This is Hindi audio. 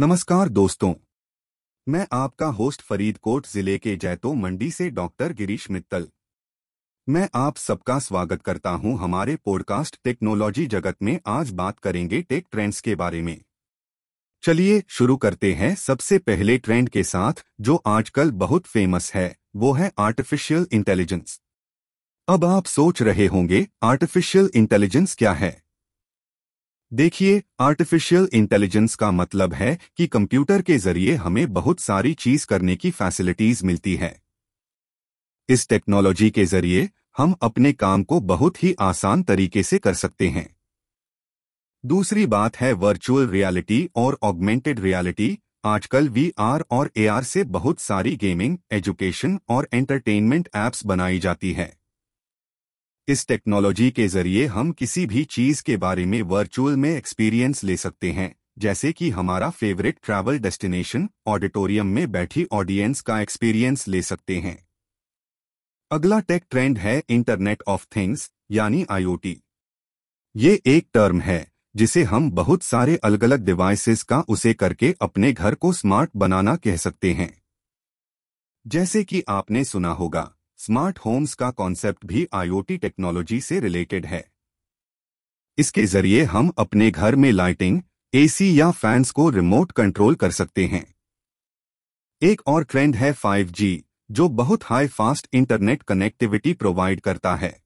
नमस्कार दोस्तों। मैं आपका होस्ट फरीदकोट ज़िले के जैतो मंडी से डॉक्टर गिरीश मित्तल। मैं आप सबका स्वागत करता हूँ हमारे पॉडकास्ट टेक्नोलॉजी जगत में आज बात करेंगे टेक ट्रेंड्स के बारे में। चलिए शुरू करते हैं सबसे पहले ट्रेंड के साथ, जो आजकल बहुत फ़ेमस है, वो है आर्टिफिशियल इंटेलिजेंस। अब आप सोच रहे होंगे, आर्टिफिशियल इंटेलिजेंस क्या है? देखिए आर्टिफिशियल इंटेलिजेंस का मतलब है कि कंप्यूटर के ज़रिए हमें बहुत सारी चीज़ करने की फैसिलिटीज़ मिलती है। इस टेक्नोलॉजी के ज़रिए हम अपने काम को बहुत ही आसान तरीके से कर सकते हैं। दूसरी बात है वर्चुअल रियलिटी और ऑगमेंटेड रियलिटी आजकल वी आर और एआर से बहुत सारी गेमिंग एजुकेशन और एंटरटेनमेंट एप्स बनाई जाती है। इस टेक्नोलॉजी के ज़रिए हम किसी भी चीज़ के बारे में वर्चुअल में एक्सपीरियंस ले सकते हैं, जैसे कि हमारा फेवरेट ट्रैवल डेस्टिनेशन ऑडिटोरियम में बैठी ऑडियंस का एक्सपीरियंस ले सकते हैं। अगला टेक ट्रेंड है इंटरनेट ऑफ़ थिंग्स यानी आईओटी ये एक टर्म है, जिसे हम बहुत सारे अलग अलग डिवाइसेस का उसे करके अपने घर को स्मार्ट बनाना कह सकते हैं। जैसे कि आपने सुना होगा स्मार्ट होम्स का कॉन्सेप्ट भी आईओटी टेक्नोलॉजी से रिलेटेड है। इसके ज़रिए हम अपने घर में लाइटिंग, एसी या फैंस को रिमोट कंट्रोल कर सकते हैं। एक और ट्रेंड है 5G जो बहुत high fast internet connectivity provide करता है।